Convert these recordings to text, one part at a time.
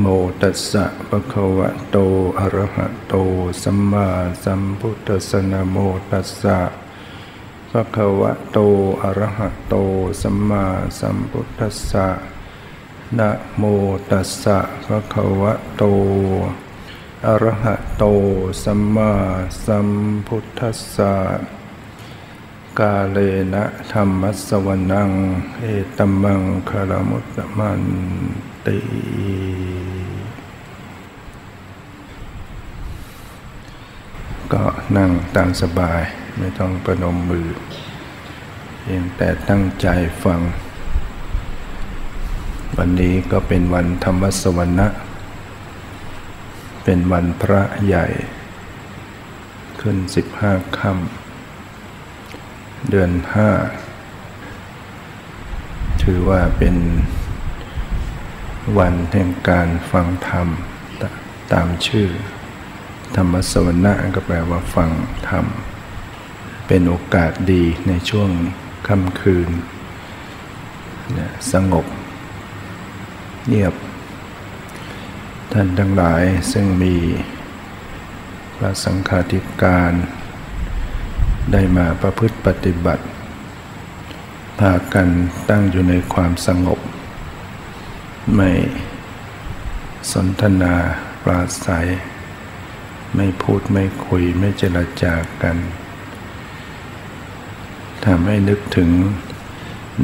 โมตัสสะภะคะวะโตอะระหะโตสัมมาสัมพุทธัสสะนะโมตัสสะภะคะวะโต อะระหะโต สัมมาสัมพุทธัสสะ นะโมตัสสะภะคะวะโต อะระหะโต สัมมาสัมพุทธัสสะ กาเลนะธรรมัสวนัง เอตัมมังคารมุตตมัน ติ ก็นั่งตามสบายไม่ต้องประนมมือ เพียงแต่ตั้งใจฟัง วันนี้ก็เป็นวันธรรมสวรรณะ เป็นวันพระใหญ่ ขึ้นสิบห้าค่ำเดือนห้าถือว่าเป็น วันแห่งการฟังธรรมตตามชื่อ ธรรมสวรรณะก็แปลว่าฟังธรรม เป็นโอกาสดีในช่วงค่ำคืน สงบ เงียบ ท่านทั้งหลายซึ่งมีพระสังฆาธิการ ได้มาประพฤติปฏิบัติ พากันตั้งอยู่ในความสงบ ไม่สนทนาปราศัย ไม่พูดไม่คุยไม่เจรจากันทำให้นึกถึง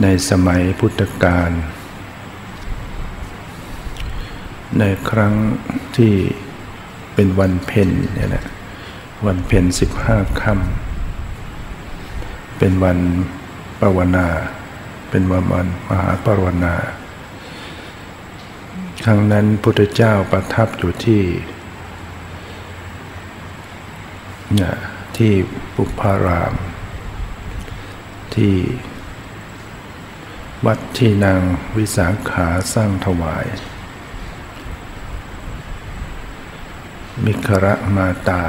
ในสมัยพุทธกาลในครั้งที่เป็นวันเพ็ญเนี่ยแหละวันเพ็ญสิบห้าค่ำเป็นวันปรวนา เป็นวันวันมหาปรวนา ครั้งนั้นพุทธเจ้าประทับอยู่ที่เนี่ยที่ปุพาราม ที่วัดที่นางวิสาขาสร้างถวาย มิคระมาตา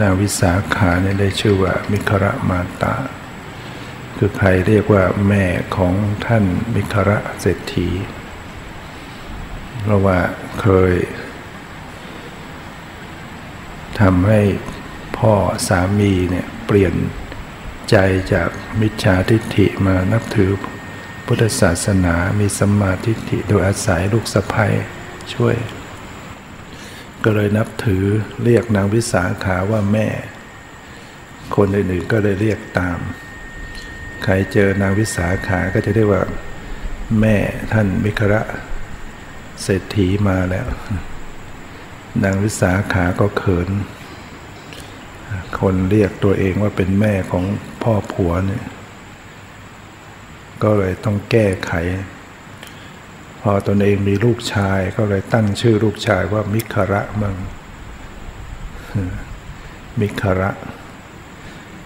นางวิสาขาเนี่ยได้ชื่อว่ามิคระมาตา คือใครเรียกว่าแม่ของท่านมิคระเศรษฐี เพราะว่าเคยทำให้พ่อสามีเนี่ยเปลี่ยนใจจากมิจฉาทิฏฐิมานับถือพุทธศาสนามีสัมมาทิฏฐิโดยอาศัยลูกสะใภ้ช่วย ก็เลยนับถือเรียกนางวิสาขาว่าแม่ คนอื่นๆก็เลยเรียกตาม ใครเจอนางวิสาขาก็จะเรียกว่า แม่ท่านมิคระเศรษฐีมาแล้ว นางวิสาขาก็เขิน คนเรียกตัวเองว่าเป็นแม่ของพ่อผัวเนี่ย ก็เลยต้องแก้ไข พอตนเองมีลูกชายก็เลยตั้งชื่อลูกชายว่ามิคระมังมิคระ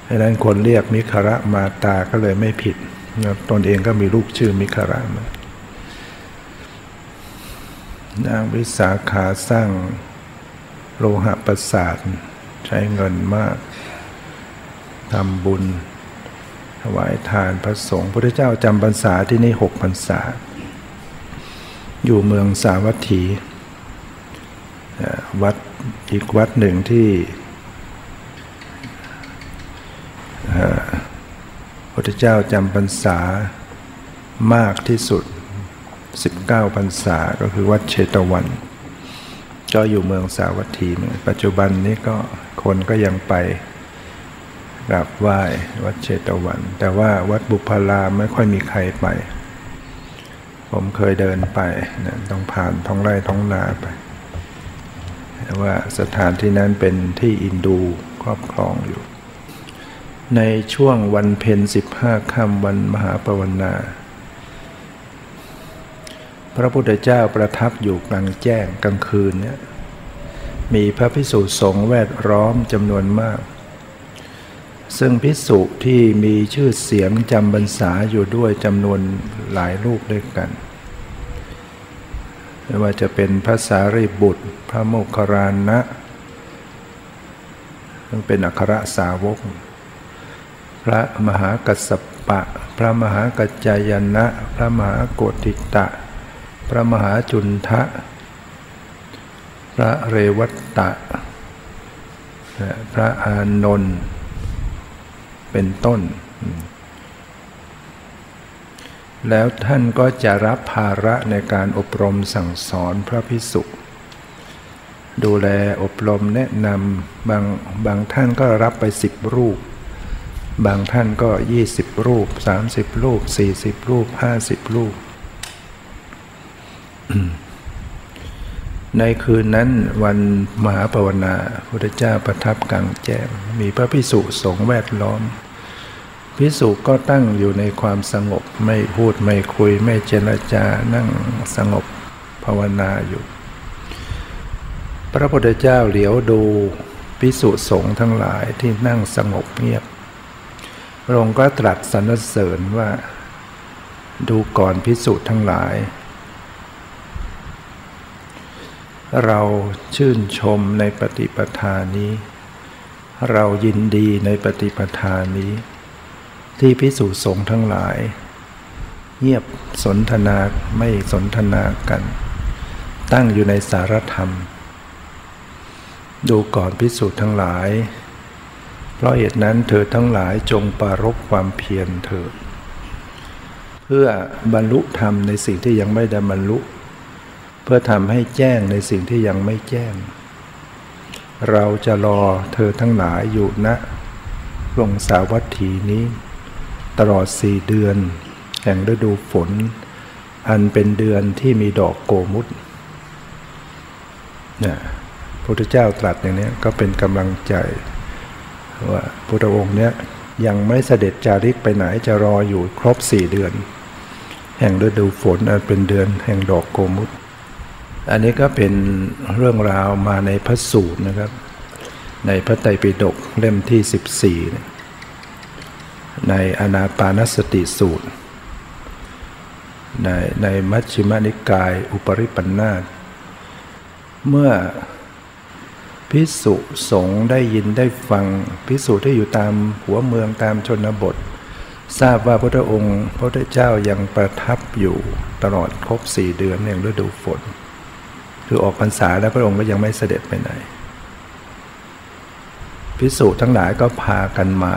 ดังนั้นคนเรียกมิคระมาตาก็เลยไม่ผิดตนเองก็มีลูกชื่อมิคระมานางวิสาขาสร้างโลหะประสาท ใช้เงินมากทำบุญ ถวายทานพระสงฆ์พระเจ้าจำพรรษาที่นี่หกพรรษา อยู่เมืองสาวัตถี วัดอีกวัดหนึ่งที่ พระเจ้าจำพรรษามากที่สุด 19พรรษาก็คือวัดเชตวัน ก็อยู่เมืองสาวัตถีปัจจุบันนี้ก็คนก็ยังไปกราบไหว้วัดเชตวัน แต่ว่าวัดบุพาราไม่ค่อยมีใครไป ผมเคยเดินไปนะต้องผ่านท้องไร่ท้องนาไปแต่ว่าสถานที่นั้นเป็นที่อินดูครอบครองอยู่ ในช่วงวันเพ็ญสิบห้าค่ำวันมหาปวนา พระพุทธเจ้าประทับอยู่กลางแจ้งกลางคืนเนี่ยมีพระพิสุสงฆ์แวดล้อมจำนวนมาก ซึ่งพิสุที่มีชื่อเสียงจำบรรษาอยู่ด้วยจำนวนหลายรูปด้วยกันไม่ว่าจะเป็นพระสารีบุตร พระโมคคารานะซึ่งเป็นอัครสาวก พระมหากัสสปะ พระมหากัจจายนะ พระมหาโกติตะ พระมหาจุนทะ พระเรวัตตะ พระอานนท์เป็นต้น แล้วท่านก็จะรับภาระในการอบรมสั่งสอนพระพิสุดูแลอบรมแนะนำบางบางท่านก็รับไปสิบรูป บางท่านก็ยี่สิบรูปสามสิบรูปสี่สิบรูปห้าสิบรูป ในคืนนั้นวันมหาปวนาพระเจ้าประทับกลางแจ้งมีพระพิสุสงฆ์แวดล้อมพิสุก็ตั้งอยู่ในความสงบไม่พูดไม่คุยไม่เจรจานั่งสงบภาวนาอยู่ พระพุทธเจ้าเหลียวดูพิสุสงฆ์ทั้งหลายที่นั่งสงบเงียบ พระองค์ก็ตรัสสรรเสริญว่า ดูก่อนพิสุทั้งหลาย เราชื่นชมในปฏิปทานี้ เรายินดีในปฏิปทานี้ ที่พิสุสงฆ์ทั้งหลาย เงียบสนทนาไม่สนทนากัน ตั้งอยู่ในสารธรรม ดูก่อนพิสูจน์ทั้งหลาย เพราะเหตุนั้นเธอทั้งหลายจงปารบความเพียรเถิดเพื่อบรรลุธรรมในสิ่งที่ยังไม่ได้บรรลุ เพื่อทำให้แจ้งในสิ่งที่ยังไม่แจ้ง เราจะรอเธอทั้งหลายอยู่ณลงสาวัตถีนี้ ตลอดสี่เดือน แห่งฤดูฝน อันเป็นเดือนที่มีดอกโกมุตนี่ยพุทธเจ้าตรัสอย่างนี้ก็เป็นกำลังใจ ว่าพุทธองค์เนี้ยยังไม่เสด็จจาริกไปไหนจะรออยู่ครบสี่เดือน แห่งฤดูฝนอันเป็นเดือนแห่งดอกโกมุตอันนี้ก็เป็นเรื่องราวมาในพระสูตรนะครับ ในพระไตรปิฎกเล่มที่ 14 ในอนาปานสติสูตร ในในมัชฌิมานิกายอุปริปันธาเมื่อ พิสุสงได้ยินได้ฟัง พิสุที่อยู่ตามหัวเมืองตามชนบท ทราบว่าพระองค์ พระเจ้ายังประทับอยู่ตลอดครบสี่เดือนอย่างฤดูฝน คือออกพรรษาแล้วพระองค์ก็ยังไม่เสด็จไปไหน พิสุทั้งหลายก็พากันมา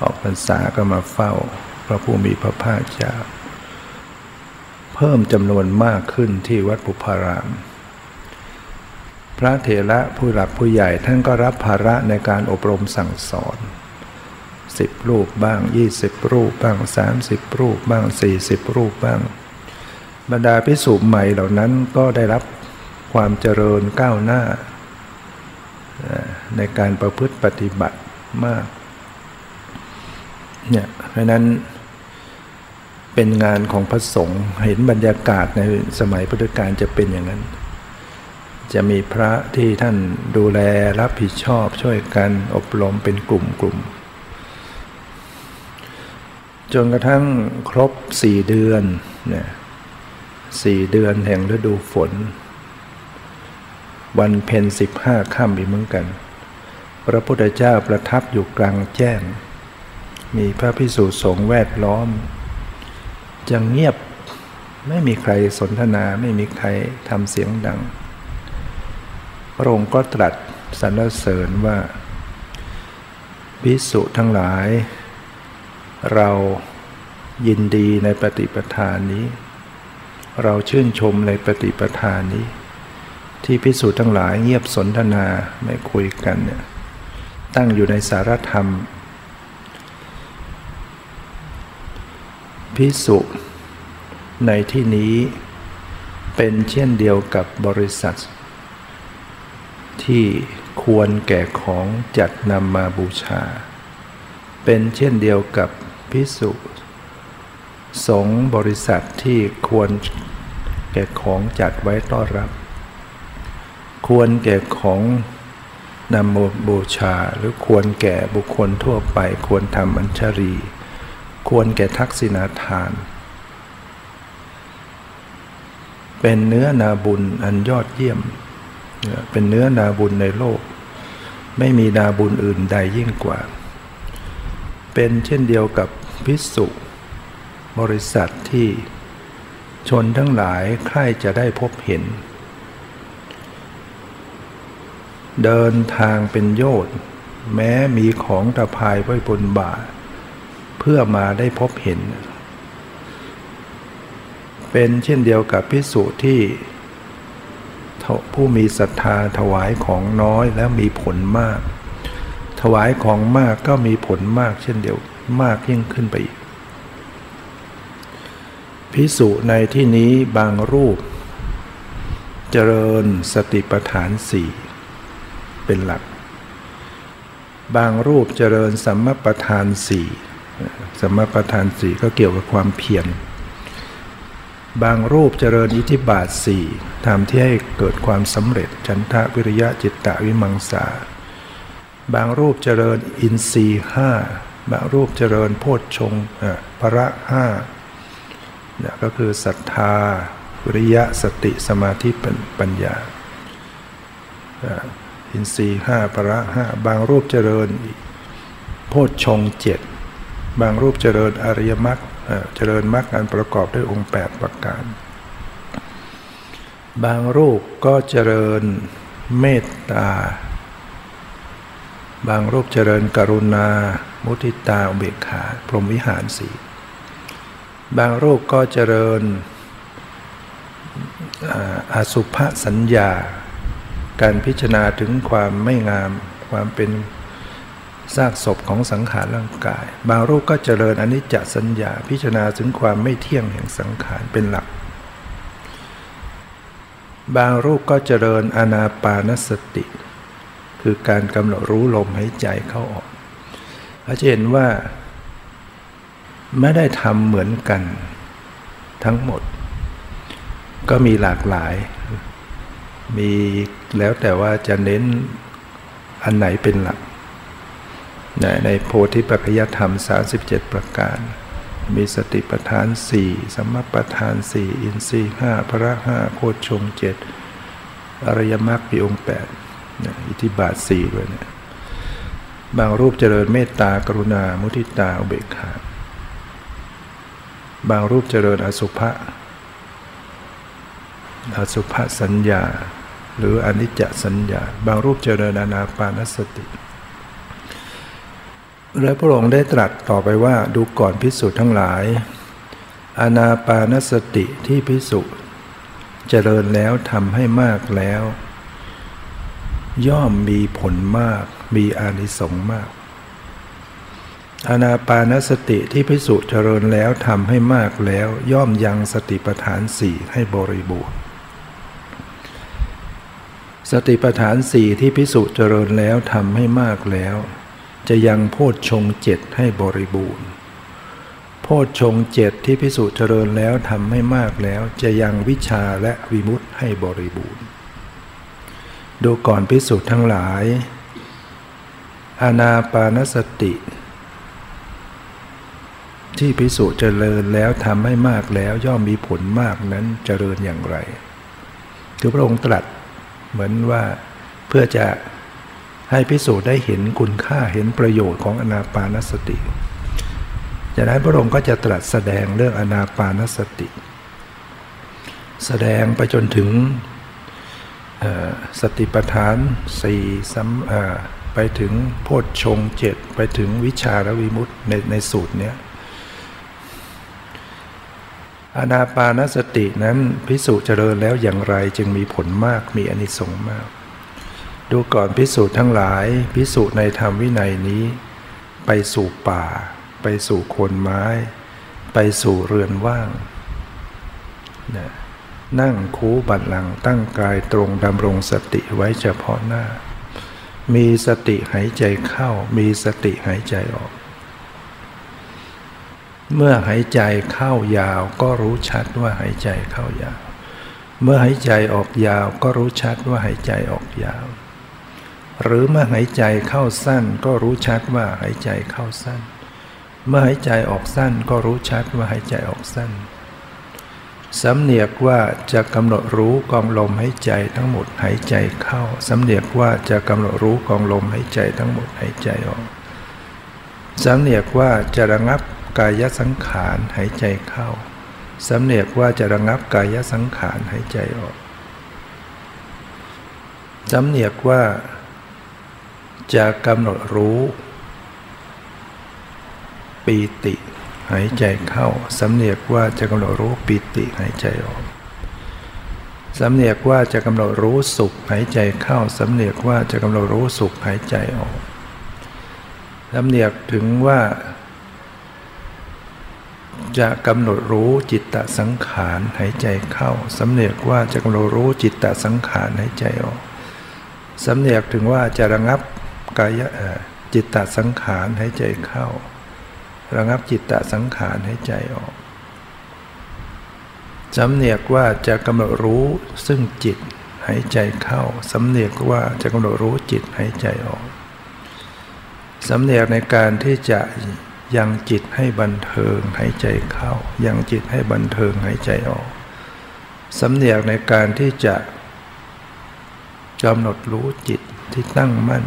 ออกพรรษาก็มาเฝ้า พระผู้มีพระภาคเจ้า เพิ่มจำนวนมากขึ้นที่วัดปุพาราม พระเถระผู้หลักผู้ใหญ่ท่านก็รับภาระในการอบรมสั่งสอนสิบรูปบ้างยี่สิบรูปบ้างสามสิบรูปบ้างสี่สิบรูปบ้าง บรรดาพิสุใหม่เหล่านั้นก็ได้รับความเจริญก้าวหน้า ในการประพฤติปฏิบัติมากเนี่ยเพราะนั้นเป็นงานของพระสงฆ์เห็นบรรยากาศในสมัยพุทธกาลจะเป็นอย่างนั้น จะมีพระที่ท่านดูแลรับผิดชอบช่วยกันอบรมเป็นกลุ่มกลุ่มจนกระทั่งครบสี่เดือนเนี่ยสี่เดือนแห่งฤดูฝน วันเพ็ญสิบห้าค่ำอีกเหมือนกัน พระพุทธเจ้าประทับอยู่กลางแจ้ง มีพระพิสุสงฆ์แวดล้อมจะเงียบไม่มีใครสนทนาไม่มีใครทำเสียงดัง พระองค์ก็ตรัสสรรเสริญว่าพิสุทั้งหลาย เรายินดีในปฏิปทานนี้ เราชื่นชมในปฏิปทานนี้ ที่พิสุทั้งหลายเงียบสนทนาไม่คุยกันเนี่ยตั้งอยู่ในสารธรรมพิสุในที่นี้เป็นเช่นเดียวกับบริษัท ที่ควรแก่ของจัดนำมาบูชา เป็นเช่นเดียวกับพิสุสงบริษัทที่ควรแก่ของจัดไว้ต้อนรับ ควรแก่ของนำมาบูชาหรือควรแก่บุคคลทั่วไป ควรทำอัญชรี ควรแก่ทักษิณาทาน เป็นเนื้อนาบุญอันยอดเยี่ยม เป็นเนื้อนาบุญในโลก ไม่มีนาบุญอื่นใดยิ่งกว่า เป็นเช่นเดียวกับพิสุบริษัทที่ชนทั้งหลายใครจะได้พบเห็น เดินทางเป็นโยชน์แม้มีของตะพายไว้บนบ่า เพื่อมาได้พบเห็น เป็นเช่นเดียวกับพิสุที่ ผู้มีศรัทธาถวายของน้อยและมีผลมาก ถวายของมากก็มีผลมากเช่นเดียวมากยิ่งขึ้นไปอีกพิสุในที่นี้บางรูป เจริญสติปัฏฐานสี่เป็นหลัก บางรูปเจริญสัมมาประธานสี่สัมมาประธานสี่ก็เกี่ยวกับความเพียร บางรูปเจริญอิทธิบาทสี่ทำที่ให้เกิดความสำเร็จจันทะวิริยะจิตตะวิมังสา บางรูปเจริญอินทรีห้าบางรูปเจริญโพชฌงพระห้าเนี่ยก็คือศรัทธาวิริยะสติสมาธิปัญญาอินทรีห้าประห้าบางรูปเจริญ โพชฌงเจ็ด บางรูปเจริญอริยมรรคเจริญมรรคอันประกอบด้วยองค์ 8 ประการ บางรูปก็เจริญเมตตา บางรูปเจริญกรุณา มุทิตาเบกขา พรหมวิหารสีบางรูปก็เจริญอาสุภสัญญา การพิจารณาถึงความไม่งาม ความเป็น ซากศพของสังขารร่างกาย บางรูปก็เจริญอนิจจสัญญา พิจารณาถึงความไม่เที่ยงแห่งสังขารเป็นหลัก บางรูปก็เจริญอนาปานสติ คือการกำหนดรู้ลมหายใจเข้าออกเราจะเห็นว่า ไม่ได้ทำเหมือนกันทั้งหมด ก็มีหลากหลาย มีแล้วแต่ว่าจะเน้นอันไหนเป็นหลัก ในโพธิปัจจยธรรม 37 ประการ มีสติปัฏฐานสี่สมปัฏฐานสี่อินทรีย์ห้าพระห้าโคชงเจ็ดอริยมรรคปีองค์แปดอิทธิบาทสี่ด้วยเนี่ยบางรูปเจริญเมตตากรุณา มุทิตาอุเบกขา บางรูปเจริญอสุภะอสุภะสัญญา หรืออนิจจสัญญา บางรูปเจริญอนาปานสติ และพระองค์ได้ตรัสต่อไปว่าดูก่อนพิสุทั้งหลาย อานาปานสติที่พิสุเจริญแล้วทำให้มากแล้ว ย่อมมีผลมากมีอานิสงส์มาก อานาปานสติที่พิสุเจริญแล้วทำให้มากแล้ว ย่อมยังสติปัฏฐานสี่ให้บริบูรณ์สติปัฏฐานสี่ที่พิสุเจริญแล้วทำให้มากแล้ว จะยังโพชฌงเจ็ดให้บริบูรณ์ โพชฌงเจ็ดที่พิสูจน์เจริญแล้วทำให้มากแล้วจะยังวิชาและวิมุตต์ให้บริบูรณ์ ดูก่อนพิสูจน์ทั้งหลาย อานาปานสติ ที่พิสูจน์เจริญแล้วทำให้มากแล้วย่อมมีผลมากนั้นเจริญอย่างไร คือพระองค์ตรัสเหมือนว่าเพื่อจะ ให้พิสูจน์ได้เห็นคุณค่าเห็นประโยชน์ของอนาปานสติจากนั้นพระองค์ก็จะตรัสแสดงเรื่องอนาปานสติ แสดงไปจนถึงสติปัฏฐานสี่ซ้ำไปถึงโพชฌงเจ็ดไปถึงวิชาและวิมุตในในสูตรเนี้ยอนาปานสตินั้นพิสูจน์เจริญแล้วอย่างไรจึงมีผลมากมีอนิสงส์มาก ดูก่อนพิสูจน์ทั้งหลาย พิสูจน์ในธรรมวินัยนี้ ไปสู่ป่า ไปสู่โคนไม้ ไปสู่เรือนว่างนะนั่งคูบัดหลังตั้งกายตรงดำรงสติไว้เฉพาะหน้า มีสติหายใจเข้า มีสติหายใจออก เมื่อหายใจเข้ายาวก็รู้ชัดว่าหายใจเข้ายาว เมื่อหายใจออกยาวก็รู้ชัดว่าหายใจออกยาว หรือเมื่อหายใจเข้าสั้นก็รู้ชัดว่าหายใจเข้าสั้น เมื่อหายใจออกสั้นก็รู้ชัดว่าหายใจออกสั้นสำเนียกว่าจะกำหนดรู้กองลมหายใจทั้งหมดหายใจเข้าสำเนียกว่าจะกำหนดรู้กองลมหายใจทั้งหมดหายใจออกสำเนียกว่าจะระงับกายสังขารหายใจเข้าสำเนียกว่าจะระงับกายสังขารหายใจออกสำเนียกว่า จะกำหนดรู้ ปีติ หายใจเข้าสำเนียกว่าจะกำหนดรู้ปีติหายใจออกสำเนียกว่าจะกำหนดรู้สุขหายใจเข้าสำเนียกว่าจะกำหนดรู้สุขหายใจออกสำเนียกถึงว่า จะกำหนดรู้จิตตสังขารหายใจเข้าสำเนียกว่าจะกำหนดรู้จิตตสังขารหายใจออกสำเนียกถึงว่าจะระงับ กายจิตตสังขารหายใจเข้า ระงับจิตตสังขารหายใจออกสำเนียกว่าจะกำหนดรู้ซึ่งจิตหายใจเข้าสำเนียกว่าจะกำหนดรู้จิตหายใจออกสำเนียกในการที่จะยังจิตให้บันเทิงหายใจเข้า ยังจิตให้บันเทิงหายใจออกสำเนียกในการที่จะกำหนดรู้จิตที่ตั้งมั่น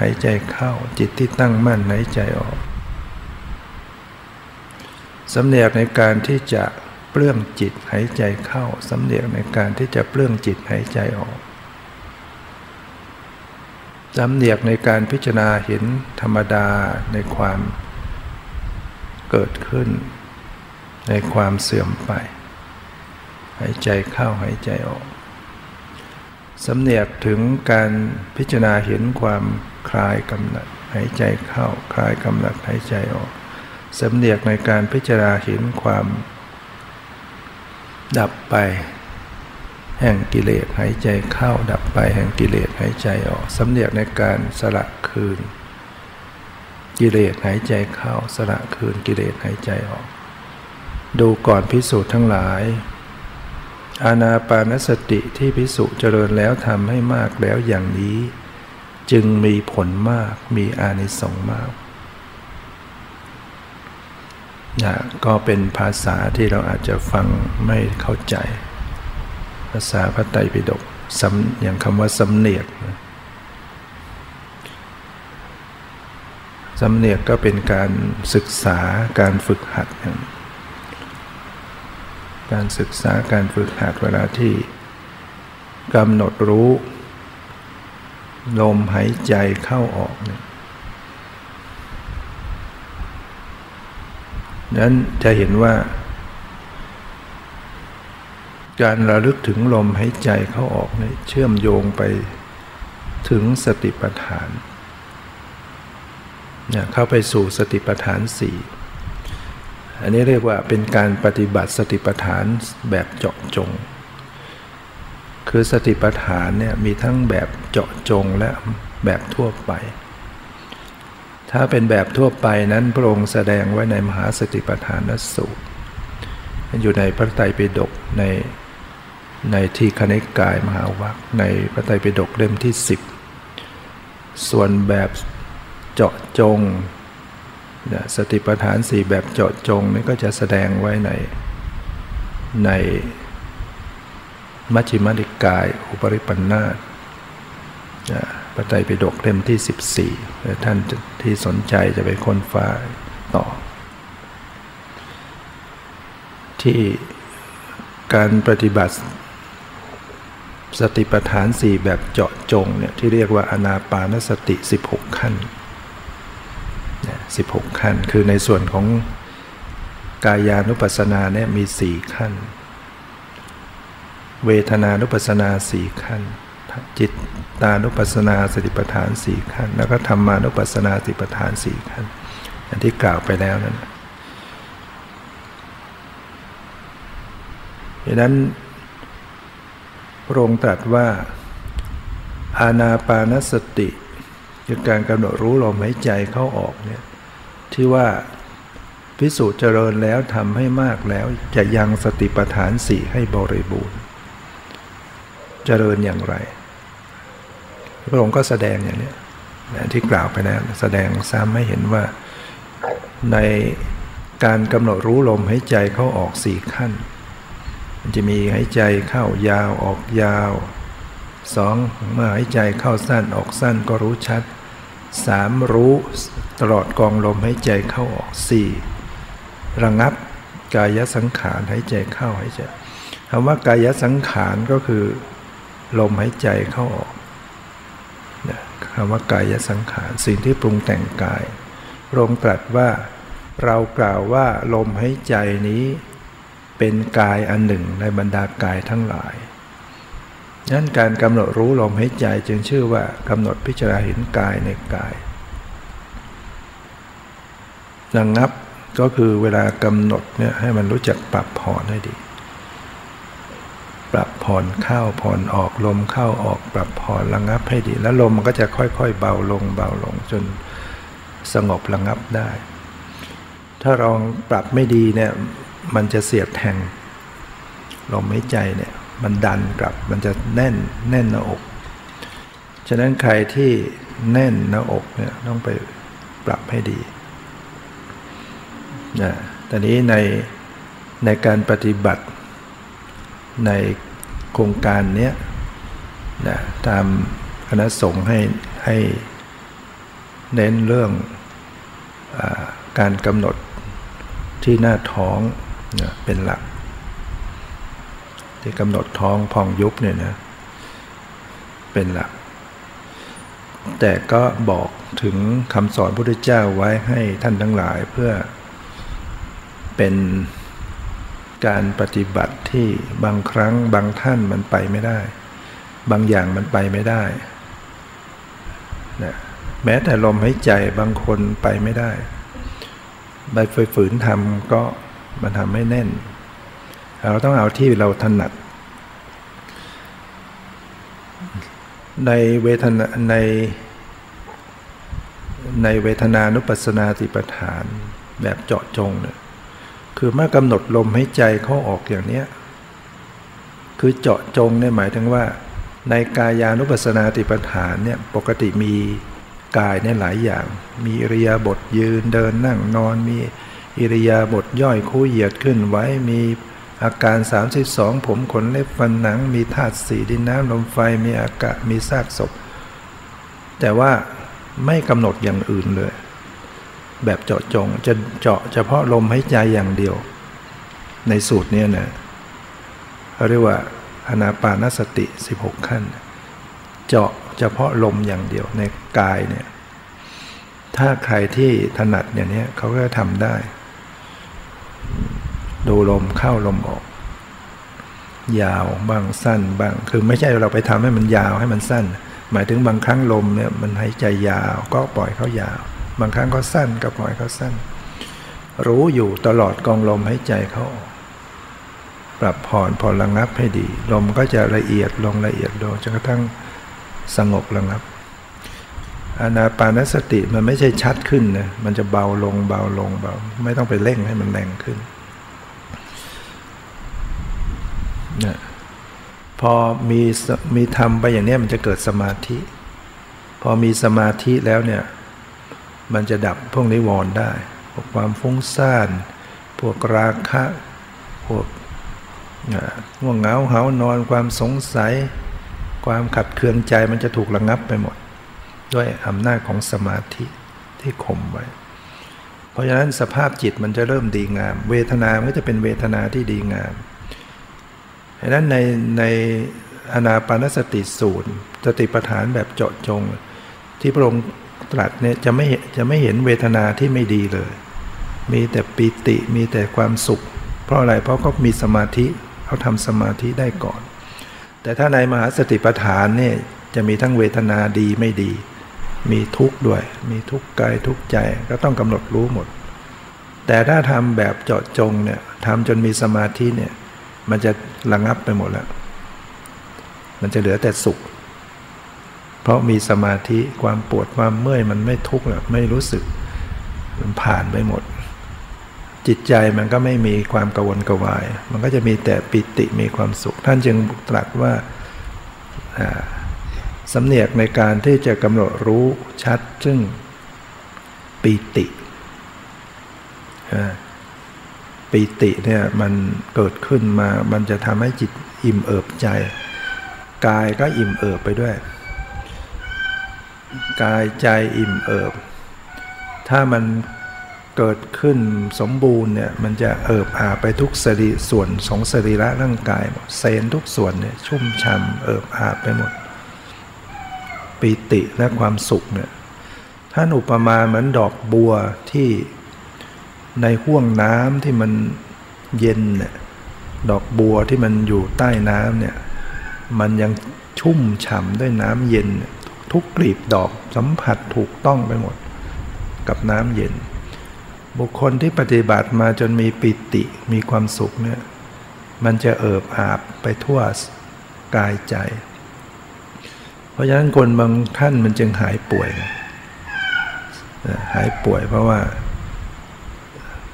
หายใจเข้าจิตที่ตั้งมั่นหายใจออกสำเนียกในการที่จะเปลื้องจิตหายใจเข้าสำเนียกในการที่จะเปลื้องจิตหายใจออกสำเนียกในการพิจารณาเห็นธรรมดาในความเกิดขึ้น ในความเสื่อมไป หายใจเข้าหายใจออกสำเนียกถึงการพิจารณาเห็นความ คลายกำหนัดหายใจเข้า คลายกำหนัดหายใจออกสำเนียกในการพิจารณาเห็นความ ดับไป แห่งกิเลสหายใจเข้า ดับไปแห่งกิเลสหายใจออกสำเนียกในการสละคืน กิเลสหายใจเข้า สละคืนกิเลสหายใจออก ดูก่อนพิสูจน์ทั้งหลายอานาปานสติที่พิสุเจริญแล้วทำให้มากแล้วอย่างนี้ จึงมีผลมากมีอานิสงส์มากนะก็เป็นภาษาที่เราอาจจะฟังไม่เข้าใจ ภาษาพระไตรปิฎกอย่างคำว่าสำเนียกสำเนียกก็เป็นการศึกษาการฝึกหัด การศึกษาการฝึกหัดเวลาที่กำหนดรู้ ลมหายใจเข้าออกเนี่ยนั้นจะเห็นว่า การระลึกถึงลมหายใจเข้าออกเนี่ยเชื่อมโยงไปถึงสติปัฏฐานเนี่ยเข้าไปสู่สติปัฏฐานสี่อันนี้เรียกว่าเป็นการปฏิบัติสติปัฏฐานแบบเจาะจง คือสติปัฏฐานเนี่ยมีทั้งแบบเจาะจงและแบบทั่วไป ถ้าเป็นแบบทั่วไปนั้นพระองค์แสดงไว้ในมหาสติปัฏฐานสูตร อยู่ในพระไตรปิฎกในในทีคณิกายมหาวัคในพระไตรปิฎกเล่มที่ 10 ส่วนแบบเจาะจงสติปัฏฐานสี่แบบเจาะจงนี่ก็จะแสดงไว้ในใน มัชฌิมนิกาย อุปริปันธาปไตยปิฎกเล่มที่ 14 ท่านที่สนใจจะไปค้นฟ้าต่อ ที่การปฏิบัติ สติปัฏฐานสี่แบบเจาะจงเนี่ยที่เรียกว่าอนาปานสติ 16 ขั้น 16 ขั้น คือในส่วนของกายานุปัสสนาเนี่ยมี 4 ขั้น เวทนานุปัสสนาสี่ขั้น จิตตานุปัสสนาสติปัฏฐานสี่ขั้น แล้วก็ธรรมานุปัสสนาสติปัฏฐานสี่ขั้นอันที่กล่าวไปแล้วนั้นดังนั้นพระองค์ตรัสว่า อาณาปานสติคือการกำหนดรู้ลมหายใจเข้าออกเนี่ยที่ว่าพิสูจน์เจริญแล้วทำให้มากแล้วจะยังสติปัฏฐานสี่ให้บริบูรณ์ เจริญอย่างไร พระองค์ก็แสดงอย่างนี้ที่กล่าวไปแล้วแสดงซ้ำให้เห็นว่าในการกำหนดรู้ลมหายใจเข้าออกสี่ขั้น มันจะมีหายใจเข้ายาวออกยาวสองเมื่อหายใจเข้าสั้นออกสั้นก็รู้ชัดสามรู้ตลอดกองลมหายใจเข้าออกสี่ระงับกายสังขารหายใจเข้าหายใจคำว่ากายสังขารก็คือ ลมหายใจเข้าออกคำว่ากายสังขารสิ่งที่ปรุงแต่งกายพระองค์ตรัสว่าเรากล่าวว่าลมหายใจนี้เป็นกายอันหนึ่งในบรรดากายทั้งหลายนั้นการกำหนดรู้ลมหายใจจึงชื่อว่ากำหนดพิจารณาเห็นกายในกายระงงับก็คือเวลากำหนดเนี่ยให้มันรู้จักปรับผ่อนให้ดี ปรับผ่อนเข้าผ่อนออกลมเข้าออกปรับผ่อนระงับให้ดี แล้วลมมันก็จะค่อยๆ เบาลงเบาลงจนสงบระงับได้ ถ้าลองปรับไม่ดีเนี่ยมันจะเสียดแทงลมหายใจเนี่ยมันดันกลับมันจะแน่นแน่นหน้าอก ฉะนั้นใครที่แน่นหน้าอกเนี่ยต้องไปปรับให้ดีนะตอนนี้ในในการปฏิบัติ ในโครงการนี้นะตามคณะสงฆ์ให้ให้เน้นเรื่องอการกำหนดที่หน้าท้องนะเป็นหลัก ที่กำหนดท้องพองยุบเนี่ยนะเป็นหลัก แต่ก็บอกถึงคำสอนพระพุทธเจ้าไว้ให้ท่านทั้งหลายเพื่อเป็น การปฏิบัติที่บางครั้งบางท่านมันไปไม่ได้ บางอย่างมันไปไม่ได้นะแม้แต่ลมหายใจบางคนไปไม่ได้ใบไฟฝืนทำก็มันทำไม่แน่น เราต้องเอาที่เราถนัด ในเวทนาในในเวทนานุปัสสนาติปฐานแบบเจาะจงเนี่ย คือเมื่อกำหนดลมให้ใจเข้าออกอย่างนี้คือเจาะจงเนี่ยหมายถึงว่า ในกายานุปัสสนาติปฐานเนี่ยปกติมีกายเนี่ยหลายอย่าง มีอิริยาบถยืนเดินนั่งนอน มีอิริยาบถย่อยคู่เหยียดขึ้นไว้มีอาการ 32 ผมขนเล็บฟันหนัง มีธาตุสีดินน้ำลมไฟมีอากาศมีซากศพ แต่ว่าไม่กำหนดอย่างอื่นเลย แบบเจาะจงจะเจาะเฉพาะลมหายใจอย่างเดียว ในสูตรนี้นะเขาเรียกว่าอนาปานสติ 16 ขั้น เจาะเฉพาะลมอย่างเดียวในกายเนี่ยถ้าใครที่ถนัดอย่างนี้เขาก็ทำได้ ดูลมเข้าลมออก ยาวบางสั้นบางคือไม่ใช่เราไปทำให้มันยาวให้มันสั้น หมายถึงบางครั้งลมเนี่ยมันหายใจยาวก็ปล่อยเขายาว บางครั้งก็สั้นก็ปล่อยเขาสั้น รู้อยู่ตลอดกองลมให้ใจเขาปรับผ่อนผ่อนระงับให้ดี ลมก็จะละเอียดลงละเอียดลงจนกระทั่งสงบระงับอานาปานสติมันไม่ใช่ชัดขึ้นนะมันจะเบาลงเบาลงเบาไม่ต้องไปเร่งให้มันแรงขึ้นนะพอมีมีทำไปอย่างนี้มันจะเกิดสมาธิ พอมีสมาธิแล้วเนี่ย มันจะดับพวกนิวรณ์ได้พวกความฟุ้งซ่านพวกราคะพวกง่วงเหงาเหานอนความสงสัย ความขัดเคืองใจมันจะถูกระงับไปหมด ด้วยอำนาจของสมาธิที่ข่มไว้ เพราะฉะนั้นสภาพจิตมันจะเริ่มดีงาม เวทนามันก็จะเป็นเวทนาที่ดีงามดังนั้นในในอนาปานสติสูตรสติปัฏฐานแบบเจาะจง ที่พระองค์ ตรัสเนี่ยจะไม่จะไม่เห็นเวทนาที่ไม่ดีเลย มีแต่ปิติมีแต่ความสุข เพราะอะไรเพราะเขามีสมาธิเขาทำสมาธิได้ก่อน แต่ถ้าในมหาสติปัฏฐานเนี่ยจะมีทั้งเวทนาดีไม่ดี มีทุกข์ด้วย มีทุกข์กายทุกข์ใจก็ต้องกำหนดรู้หมด แต่ถ้าทำแบบเจาะจงเนี่ยทำจนมีสมาธิเนี่ยมันจะระงับไปหมดแล้ว มันจะเหลือแต่สุข ราะมีสมาธิความปวดความเมื่อยมันไม่ทุกข์หรอกไม่รู้สึก มันผ่านไปหมด จิตใจมันก็ไม่มีความกังวลกวาย มันก็จะมีแต่ปิติมีความสุข ท่านจึงตรัสว่าสำเนียกในการที่จะกำหนดรู้ชัดซึ่งปิติปิติเนี่ยมันเกิดขึ้นมา มันจะทำให้จิตอิ่มเอิบใจ กายก็อิ่มเอิบไปด้วย กายใจอิ่มเอิบ ถ้ามันเกิดขึ้นสมบูรณ์เนี่ยมันจะเอิบอาไปทุกสรีส่วนของสรีระร่างกายเซนทุกส่วนเนี่ยชุ่มช่ำเอิบอาไปหมด ปิติและความสุขเนี่ยท่านอุปมาเหมือนดอกบัวที่ในห้วงน้ำที่มันเย็นเนี่ยดอกบัวที่มันอยู่ใต้น้ำเนี่ยมันยังชุ่มฉ่ำด้วยน้ำเย็น ทุกกลีบดอกสัมผัสถูกต้องไปหมด กับน้ำเย็น บุคคลที่ปฏิบัติมาจนมีปิติมีความสุขเนี่ยมันจะเอิบอาบไปทั่วกายใจ เพราะฉะนั้นคนบางท่านมันจึงหายป่วย หายป่วยเพราะว่า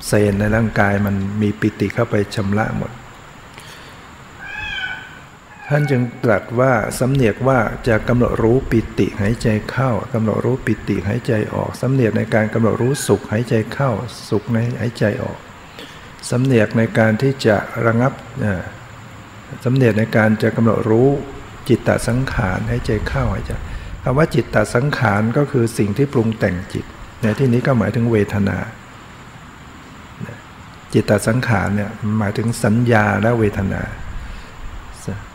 เซนในร่างกายมันมีปิติเข้าไปชำระหมด ท่านจึงตรัสว่าสำเนียกว่าจะกำหนดรู้ปิติหายใจเข้ากำหนดรู้ปิติหายใจออกสำเนียกในการกำหนดรู้สุขหายใจเข้า สุขในหายใจออกสำเนียกในการที่จะระงับสำเนียกในการจะกำหนดรู้จิตตสังขารหายใจเข้าหายใจคำว่าจิตตสังขารก็คือสิ่งที่ปรุงแต่งจิตในที่นี้ก็หมายถึงเวทนา จิตตสังขารเนี่ยหมายถึงสัญญาและเวทนา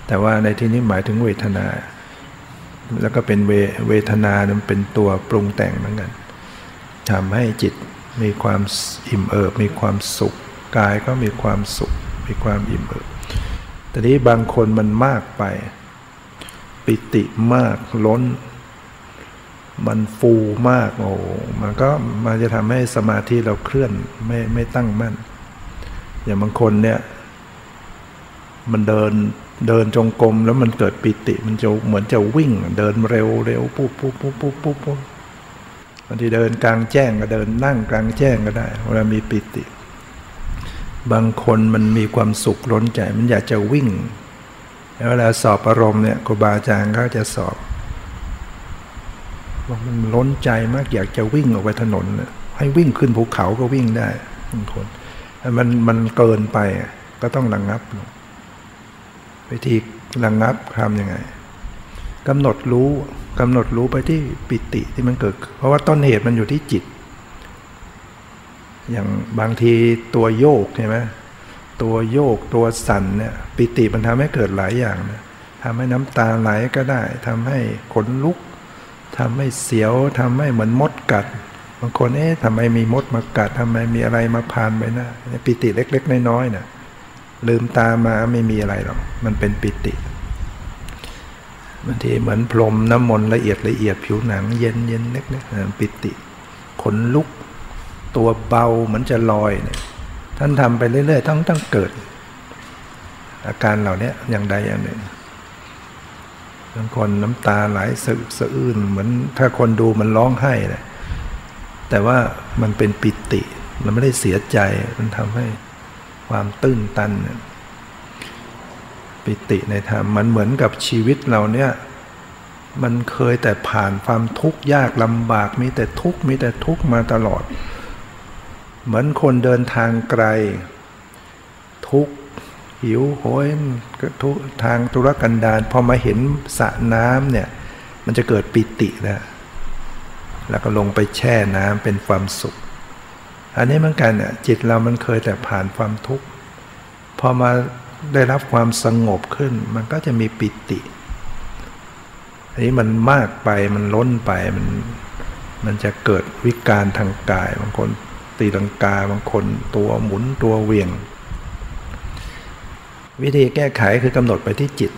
แต่ว่าในที่นี้หมายถึงเวทนา แล้วก็เป็นเวเวทนานั้นเป็นตัวปรุงแต่งเหมือนกันทำให้จิตมีความอิ่มเอิบมีความสุขกายก็มีความสุข มีความอิ่มเอิบแต่นี้บางคนมันมากไป ปิติมากล้น มันฟูมากโอ้มันก็มันจะทำให้สมาธิเราเคลื่อนไม่ไม่ตั้งมั่น อย่างบางคนเนี่ย มันเดิน เดินจงกรมแล้วมันเกิดปิติมันจะเหมือนจะวิ่ง เดินเร็วเร็วปุ๊บปุ๊บปุ๊บปุ๊บปุ๊บปุ๊บบางทีเดินกลางแจ้งก็เดินนั่งกลางแจ้งก็ได้เวลามีปิติ บางคนมันมีความสุขล้นใจมันอยากจะวิ่งเวลาสอบอารมณ์เนี่ยครูบาอาจารย์ก็จะสอบว่ามันล้นใจมากอยากจะวิ่งออกไปถนนให้วิ่งขึ้นภูเขาก็วิ่งได้บางคนมันมันเกินไปก็ต้องระงงับ วิธีระงงับทำยังไงกำหนดรู้กำหนดรู้ไปที่ปิติที่มันเกิด เพราะว่าต้นเหตุมันอยู่ที่จิต อย่างบางทีตัวโยกใช่ไหมตัวโยกตัวสั่นเนี่ยปิติมันทำให้เกิดหลายอย่างนะทำให้น้ำตาไหลก็ได้ทำให้ขนลุกทำให้เสียวทำให้เหมือนมดกัด บางคนเอ๊ะทำไมมีมดมากัดทำไมมีอะไรมาพานไปนะปิติเล็ก ๆ น้อยๆนะ่ะ ลืมตามาไม่มีอะไรหรอก มันเป็นปิติบางทีเหมือนพรมน้ำมนต์ละเอียดละเอียดผิวหนัง เย็นเย็นเล็กๆปิติขนลุก ตัวเบาเหมือนจะลอยเนี่ยท่านทำไปเรื่อยๆต้องต้องเกิด อาการเหล่านี้อย่างใดอย่างหนึ่งบางคนน้ำตาไหลสะอึกสะอื้นเหมือนถ้าคนดูมันร้องไห้เลยแต่ว่ามันเป็นปิติ มันไม่ได้เสียใจมันทำให้ ความตื้นตัน ปิติในธรรมมันเหมือนกับชีวิตเราเนี่ยมันเคยแต่ผ่านความทุกข์ยากลำบากมีแต่ทุกข์มีแต่ทุกข์มาตลอด เหมือนคนเดินทางไกล ทุกข์หิวโหยทุกทางตุรกันดารพอมาเห็นสระน้ำเนี่ย มันจะเกิดปิติแล้วแล้วก็ลงไปแช่น้ำเป็นความสุข อันนี้เหมือนกันเนี่ยจิตเรามันเคยแต่ผ่านความทุกข์พอมาได้รับความสงบขึ้น มันก็จะมีปิติ อันนี้มันมากไปมันล้นไปมันมันจะเกิดวิการทางกายบางคนตีลังกาบางคนตัวหมุนตัวเวียง วิธีแก้ไขคือกำหนดไปที่จิต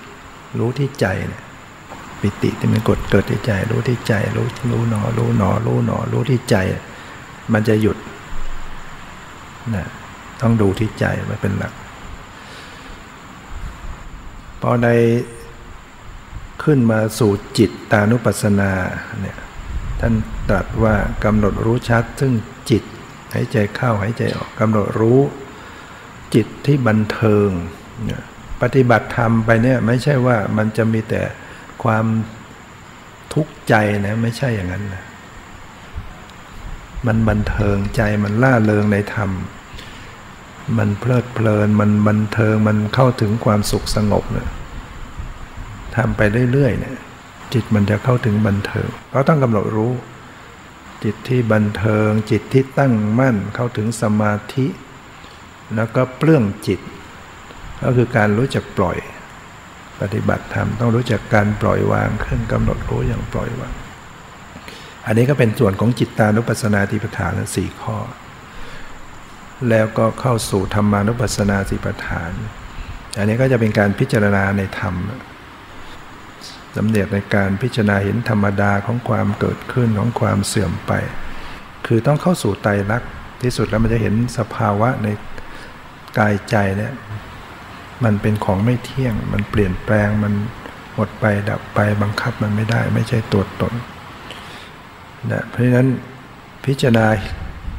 รู้ที่ใจเนี่ยปิติที่มันกดเกิดที่ใจ รู้ที่ใจ รู้รู้หนอ รู้หนอ รู้หนอ รู้ที่ใจ มันจะหยุด นะต้องดูที่ใจมันเป็นหลัก พอในขึ้นมาสู่จิตตานุปัสสนาเนี่ยท่านตรัสว่ากำหนดรู้ชัด ซึ่งจิตหายใจเข้าหายใจออกกำหนดรู้จิตที่บันเทิง ปฏิบัติธรรมไปเนี่ยไม่ใช่ว่ามันจะมีแต่ความทุกข์ใจนะไม่ใช่อย่างนั้นนะ มันบันเทิงใจมันล่าเริงในธรรม มันเพลิดเพลินมันบันเทิงมันเข้าถึงความสุขสงบเนะทำไปเรื่อยๆเนี่ยจิตมันจะเข้าถึงบันเทิงก็ต้องกำหนดรู้ จิตที่บันเทิง จิตที่ตั้งมั่นเข้าถึงสมาธิ แล้วก็เปลื้องจิต ก็คือการรู้จักปล่อย ปฏิบัติธรรมต้องรู้จักการปล่อยวางเครื่องกำหนดรู้อย่างปล่อยวาง อันนี้ก็เป็นส่วนของจิตตานุปัสสนาติปฐานสี่ข้อ แล้วก็เข้าสู่ธรรมานุปัสสนาสิปฐาน อันนี้ก็จะเป็นการพิจารณาในธรรมสำเนียกในการพิจารณาเห็นธรรมดาของความเกิดขึ้นของความเสื่อมไป คือต้องเข้าสู่ไตรลักษณ์ที่สุดแล้วมันจะเห็นสภาวะในกายใจเนี่ยมันเป็นของไม่เที่ยง มันเปลี่ยนแปลง มันหมดไปดับไปบังคับมันไม่ได้ ไม่ใช่ตัวตน นะเพราะฉะนั้นพิจารณา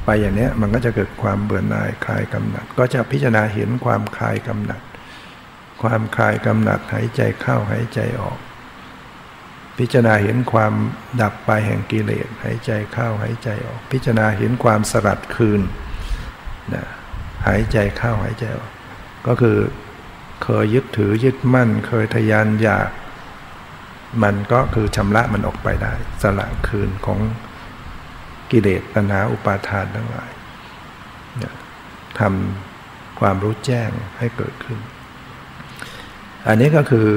ไปอย่างนี้มันก็จะเกิดความเบื่อหน่ายคลายกำหนัด ก็จะพิจารณาเห็นความคลายกำหนัด ความคลายกำหนัดหายใจเข้าหายใจออก พิจารณาเห็นความดับไปแห่งกิเลสหายใจเข้าหายใจออก พิจารณาเห็นความสลัดคืนนะหายใจเข้าหายใจออก ก็คือเคยยึดถือยึดมั่น เคยทยานอยาก มันก็คือชำระมันออกไปได้ สละคืนของกิเลสตัณหาอุปาทานทั้งหลายทำความรู้แจ้งให้เกิดขึ้น อันนี้ก็คือ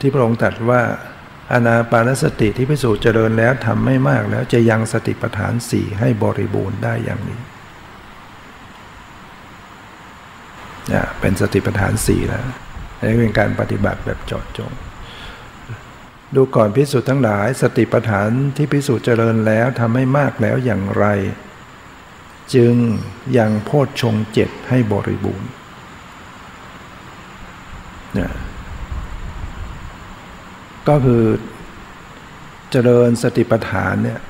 ที่พระองค์ตรัสว่าอนาปานสติที่พิสูจน์เจริญแล้วทำไม่มากแล้วจะยังสติปัฏฐานสี่ให้บริบูรณ์ได้อย่างนี้เนี่ยเป็นสติปัฏฐานสี่แล้วนี่เป็นการปฏิบัติแบบเจาะจง ดูก่อนพิสูจน์ทั้งหลาย สติปัฏฐานที่พิสูจน์เจริญแล้วทำให้มากแล้วอย่างไร จึงยังโพชฌงเจ็ดให้บริบูรณ์เนี่ยก็คือเจริญสติปัฏฐานเนี่ย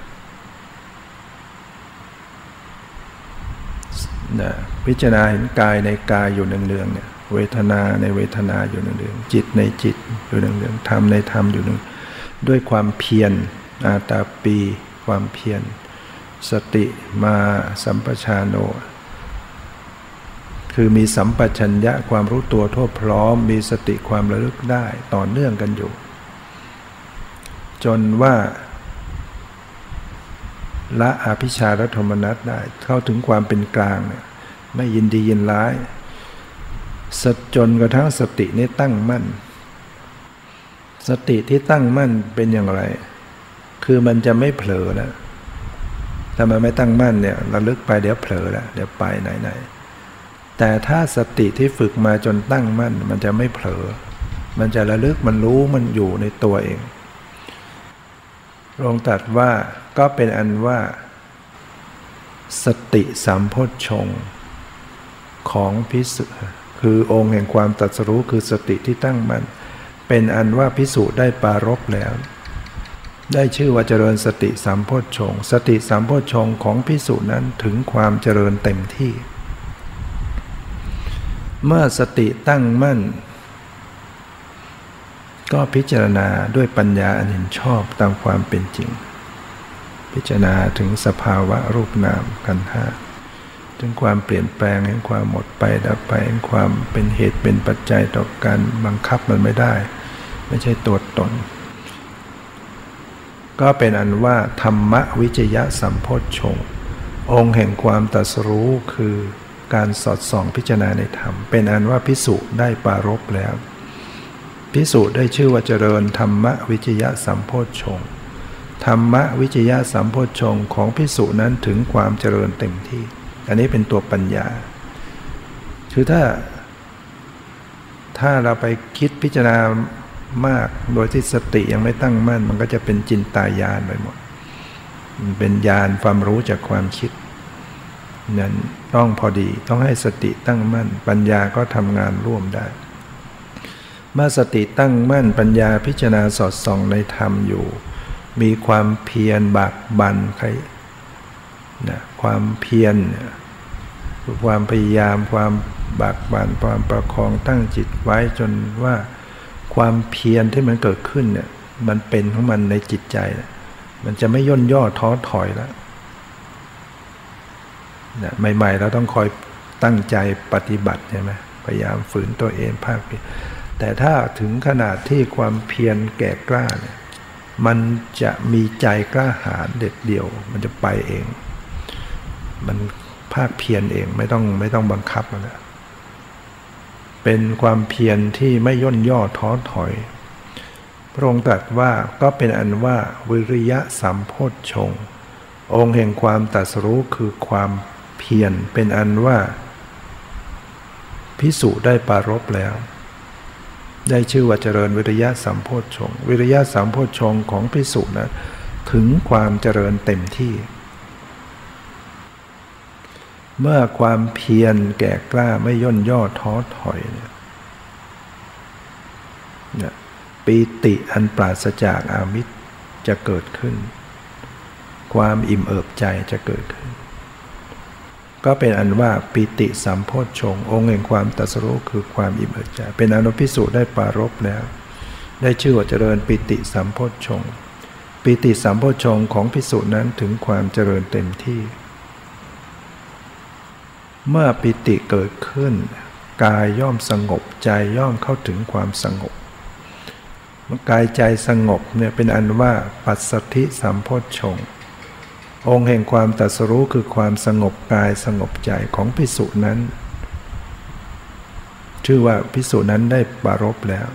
นะพิจารณาเห็นกายในกายอยู่เนืองๆเนี่ย เวทนาในเวทนาอยู่เนืองจิตในจิตอยู่เนืองธรรมในธรรมอยู่เนืองด้วยความเพียรอาตาปี ความเพียรสติมาสัมปชาโน คือมีสัมปชัญญะความรู้ตัวทั่วพร้อม มีสติความระลึกได้ต่อเนื่องกันอยู่ จนว่าละอภิชาและโทมนัสได้เข้าถึงความเป็นกลางเนี่ยไม่ยินดียินร้าย สจนกระทั่งสตินี้ตั้งมั่น สติที่ตั้งมั่นเป็นอย่างไร คือมันจะไม่เผลอแล้วถ้ามันไม่ตั้งมั่นเนี่ยระลึกไปเดี๋ยวเผลอล้วเดี๋ยวไปไหนไหนแต่ถ้าสติที่ฝึกมาจนตั้งมั่น มันจะไม่เผลอ มันจะระลึกมันรู้มันอยู่ในตัวเองลงตัดว่าก็เป็นอันว่า สติสัมโพชฌงของพิสุ คือองค์แห่งความตัดสรู้คือสติที่ตั้งมัน่นเป็นอันว่าพิสุได้ปารบแล้ว ได้ชื่อว่าเจริญสติสัมโพชฌงสติสัมโพชฌงของพิสุนั้นถึงความเจริญเต็มที่ เมื่อสติตั้งมั่น ก็พิจารณาด้วยปัญญาอันเห็นชอบตามความเป็นจริง พิจารณาถึงสภาวะรูปนามกันห้า ถึงความเปลี่ยนแปลงแห่งความหมดไปดับไปแห่งความเป็นเหตุเป็นปัจจัยต่อการบังคับมันไม่ได้ ไม่ใช่ตัวตน ก็เป็นอันว่า ธรรมวิจยะสัมโพชฌงองค์แห่งความตรัสรู้คือการสอดส่องพิจารณาในธรรม เป็นอันว่าพิสุได้ปารบแล้ว พิสูจน์ได้ชื่อว่าเจริญธรรมวิจยะสัมโพชฌงธรรมวิจยะสัมโพชฌงของพิสูจน์นั้นถึงความเจริญเต็มที่ อันนี้เป็นตัวปัญญา คือถ้า ถ้าเราไปคิดพิจารณามากโดยที่สติยังไม่ตั้งมั่น มันก็จะเป็นจินตายานไปหมด มันเป็นญาณความรู้จากความคิดนั้นต้องพอดีต้องให้สติตั้งมั่น ปัญญาก็ทำงานร่วมได้ เมื่อสติตั้งมั่นปัญญาพิจารณาสอดส่องในธรรมอยู่ มีความเพียรบากบันใครนะความเพียร ความพยายามความบากบันความประคองตั้งจิตไว้จนว่าความเพียรที่มันเกิดขึ้นเนี่ย มันเป็นของมันในจิตใจ มันจะไม่ย่นย่อท้อถอยแล้วนะใหม่ๆเราต้องคอยตั้งใจปฏิบัติใช่ไหมพยายามฝืนตัวเองภาคเพียรแต่ถ้าถึงขนาดที่ความเพียรแก่กล้าเนี่ยมันจะมีใจกล้าหาญเด็ดเดี่ยว มันจะไปเอง มัน ภาคเพียรเองไม่ต้องไม่ต้องบังคับมันนะเป็นความเพียรที่ไม่ย่นย่อท้อถอย พระองค์ตรัสว่าก็เป็นอันว่าวิริยะสัมโพชฌงองค์แห่งความตัสรู้คือความเพียรเป็นอันว่า พิสุได้ปารบแล้ว ได้ชื่อว่าเจริญวิริยะสัมโพชฌงวิริยะสัมโพชฌงของพิสุนะถึงความเจริญเต็มที่ เมื่อความเพียรแก่กล้าไม่ย่นย่อท้อถอยเนี่ยปีติอันปราศจากอามิตรจะเกิดขึ้น ความอิ่มเอิบใจจะเกิดขึ้น ก็เป็นอันว่าปิติสัมโพชฌงองค์แห่งความตัสรู้คือความอิ่มเอิบใจ เป็นอนุพิสูจน์ได้ปารบแล้ว ได้ชื่อว่าเจริญปิติสัมโพชฌงปิติสัมโพชฌงของพิสูจน์นั้นถึงความเจริญเต็มที่ เมื่อปิติเกิดขึ้น กายย่อมสงบใจย่อมเข้าถึงความสงบเมื่อกายใจสงบเนี่ยเป็นอันว่าปัสสธิสัมโพชฌงองค์แห่งความตัสรู้คือความสงบกายสงบใจของพิสุนั้น ชื่อว่าพิสุนั้นได้บารบแล้ว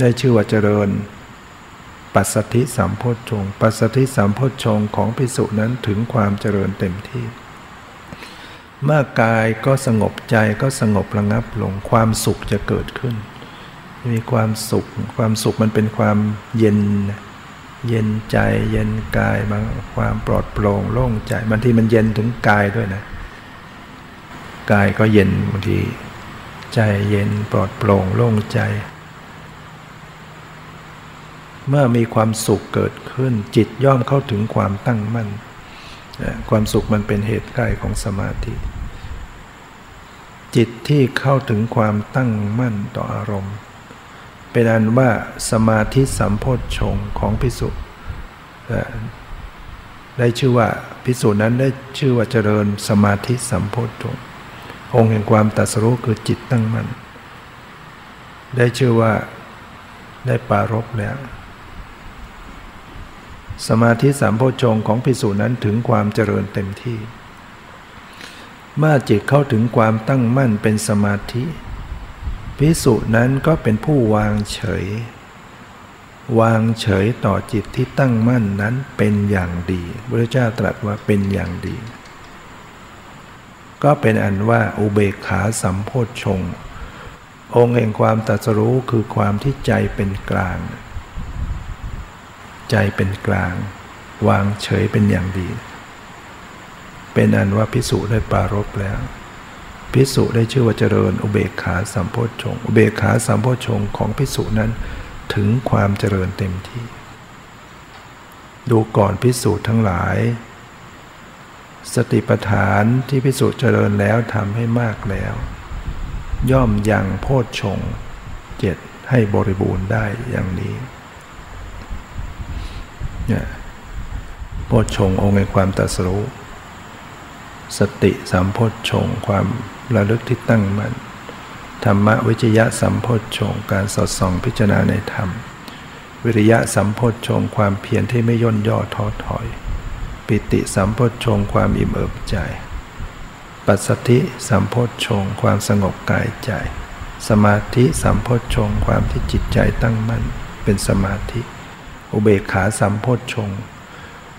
ได้ชื่อว่าเจริญ ปัสสธิสัมโพชฌงปัสสธิสัมโพชฌงของพิสุนั้นถึงความเจริญเต็มที่ เมื่อกายก็สงบใจก็สงบระงับลงความสุขจะเกิดขึ้น มีความสุข ความสุขมันเป็นความเย็น เย็นใจเย็นกายบางความปลอดโปร่งโล่งใจบางทีมันเย็นถึงกายด้วยนะ กายก็เย็นบางทีใจเย็นปลอดโปร่งโล่งใจ เมื่อมีความสุขเกิดขึ้น จิตย่อมเข้าถึงความตั้งมั่น ความสุขมันเป็นเหตุใกล้ของสมาธิ จิตที่เข้าถึงความตั้งมั่นต่ออารมณ์ เป็นอันว่าสมาธิสัมโพชฌงของพิสุได้ชื่อว่าพิสูจนั้นได้ชื่อว่าเจริญสมาธิสัมโพชฌงองค์แห่งความตัสรู้คือจิตตั้งมั่นได้ชื่อว่าได้ปารบแล้ว สมาธิสามโพชงของภิกษุนั้นถึงความเจริญเต็มที่ เมื่อจิตเข้าถึงความตั้งมั่นเป็นสมาธิภิกษุนั้นก็เป็นผู้วางเฉย วางเฉยต่อจิตที่ตั้งมั่นนั้นเป็นอย่างดีพระเจ้าตรัสว่าเป็นอย่างดี ก็เป็นอันว่าอุเบกขาสัมโพชฌงองค์แห่งความตรัสรู้คือความที่ใจเป็นกลาง ใจเป็นกลาง วางเฉยเป็นอย่างดี เป็นอันว่าพิสุได้ปารบแล้วพิสุได้ชื่อว่าเจริญอุเบกขาสัมโพชฌงอุเบกขาสัมโพชฌงของพิสุนั้นถึงความเจริญเต็มที่ ดูก่อนพิสูจน์ทั้งหลาย สติปัฏฐานที่พิสูจน์เจริญแล้วทำให้มากแล้ว ย่อมยังโพชฌงเจ็ดให้บริบูรณ์ได้อย่างนี้ โพชฌงองค์ในความตัสรู้ สติสัมโพชฌงความระลึกที่ตั้งมัน่นธรรมวิจยะสัมโพชฌงการสอดส่องพิจารณาในธรรม วิริยะสัมโพชฌงความเพียรที่ไม่ย่นย่อท้อถอย ปิติสัมโพชฌงความอิ่มเอิบใจ ปัสสติสัมโพชฌงความสงบกายใจ สมาธิสัมโพชฌงความที่จิตใจตั้งมั่นเป็นสมาธิ อุเบกขาสัมโพชฌง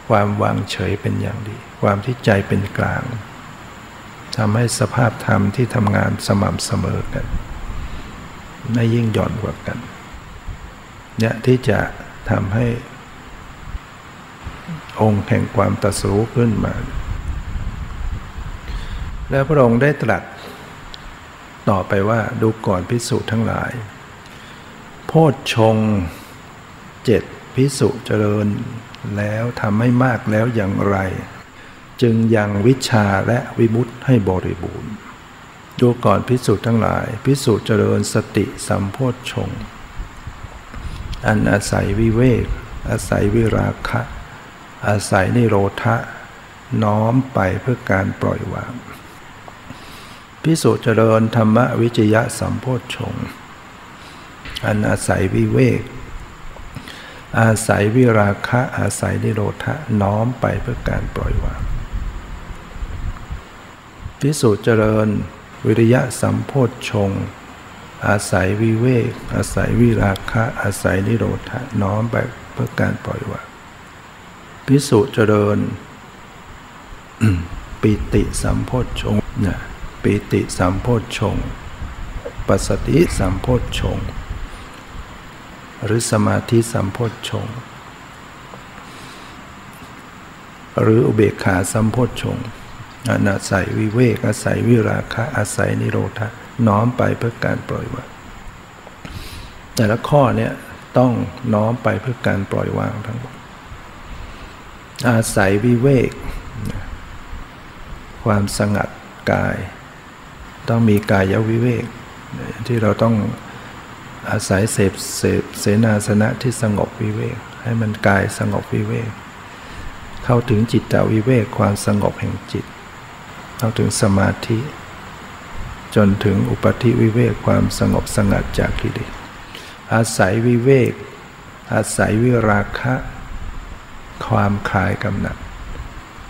ความวางเฉยเป็นอย่างดี ความที่ใจเป็นกลางทำให้สภาพธรรมที่ทำงานสม่ำเสมอกันไม่ยิ่งหย่อนกว่ากันเนี่ยที่จะทำให้องค์แห่งความตัสรู้ขึ้นมา แล้วพระองค์ได้ตรัสต่อไปว่าดูก่อนพิสูจน์ทั้งหลาย โพชฌงเจ็ด พิสุเจริญแล้วทำให้มากแล้วอย่างไร จึงยังวิชาและวิมุตให้บริบูรณ์ดูก่อนพิสุทั้งหลาย พิสุเจริญสติสัมโพชฌงอันอาศัยวิเวก อาศัยวิราคะ อาศัยนิโรธะ น้อมไปเพื่อการปล่อยวาง พิสุเจริญธรรมวิจยะสัมโพชฌงอันอาศัยวิเวก อาศัยวิราคะ อาศัยนิโรธะน้อมไปเพื่อการปล่อยวางพิสูจน์เจริญ วิริยะสัมโพธชงอาศัยวิเวก อาศัยวิราคะ อาศัยนิโรธะน้อมไปเพื่อการปล่อยวางพิสูจน์เจริญ ปิติสัมโพธชงนะปิติสัมโพธชงปัสสติสัมโพธชง หรือสมาธิสัมโพธชงหรืออุเบกขาสัมโพธชงอาศัยวิเวกอาศัยวิราคะอาศัยนิโรธะน้อมไปเพื่อการปล่อยวางแต่ละข้อเนี่ยต้องน้อมไปเพื่อการปล่อยวางทั้งหมดอาศัยวิเวก ความสงัดกาย ต้องมีกายวิเวกที่เราต้อง อาศัยเสพเสพเสนาสนะที่สงบวิเวก ให้มันกายสงบวิเวก เข้าถึงจิตตวิเวกความสงบแห่งจิต เข้าถึงสมาธิ จนถึงอุปธิวิเวกความสงบสงัดจากกิเลสอาศัยวิเวก อาศัยวิราคะ ความคลายกำหนัด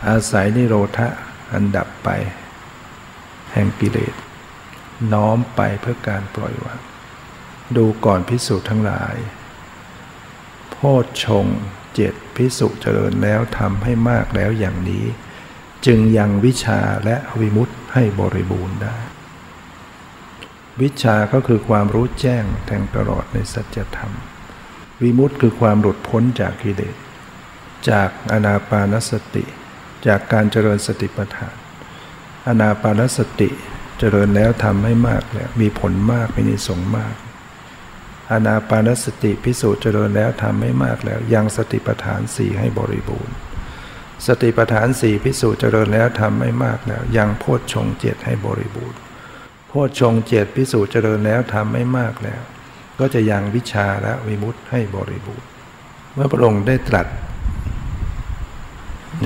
อาศัยนิโรธะอันดับไป แห่งกิเลสน้อมไปเพื่อการปล่อยวาง ดูก่อนพิสูจน์ทั้งหลาย โพชฌงเจ็ดพิสุเจริญแล้วทำให้มากแล้วอย่างนี้ จึงยังวิชาและวิมุตให้บริบูรณ์ได้ วิชาก็คือความรู้แจ้งแทงตลอดในสัจธรรม วิมุตคือความหลุดพ้นจากกิเลสจากอนาปานสติ จากการเจริญสติปัฏฐานอนาปานสติเจริญแล้วทำให้มากแล้วมีผลมากมีนิสงมาก อนาปานสติพิสูจน์เจริญแล้วทำให้มากแล้ว ยังสติปัฏฐานสี่ให้บริบูรณ์ สติปัฏฐานสี่พิสูจน์เจริญแล้วทำให้มากแล้ว ยังโพชฌงเจ็ดให้บริบูรณ์โพชฌงเจ็ดพิสูจน์เจริญแล้วทำให้มากแล้ว ก็จะยังวิชาและวิมุตต์ให้บริบูรณ์ เมื่อพระองค์ได้ตรัส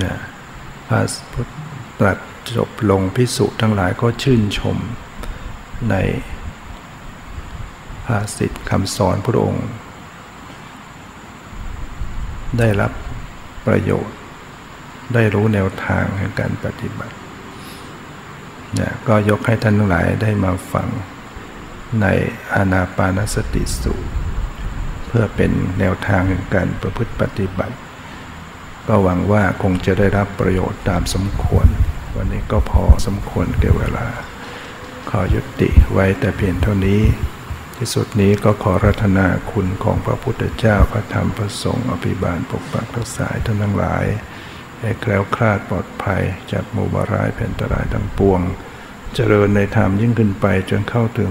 นะพระพุทธตรัสจบลงพิสุทั้งหลายก็ชื่นชมใน ภาษิตคำสอนพระองค์ ได้รับประโยชน์ ได้รู้แนวทางในการปฏิบัติเนี่ยก็ยกให้ท่านทั้งหลายได้มาฟังในอานาปานสติสูตร เพื่อเป็นแนวทางในการประพฤติปฏิบัติ ก็หวังว่าคงจะได้รับประโยชน์ตามสมควร วันนี้ก็พอสมควรเก่เวลา ขอยุติไว้แต่เพียงเท่านี้ ที่สุดนี้ก็ขอรัตนาคุณของพระพุทธเจ้าพระธรรมพระสงฆ์อภิบาลปกปักรักษาท่านทั้งหลาย ให้แคล้วคลาดปลอดภัยจากมูบารายแผ่นตรายทั้งปวง เจริญในธรรมยิ่งขึ้นไปจนเข้าถึง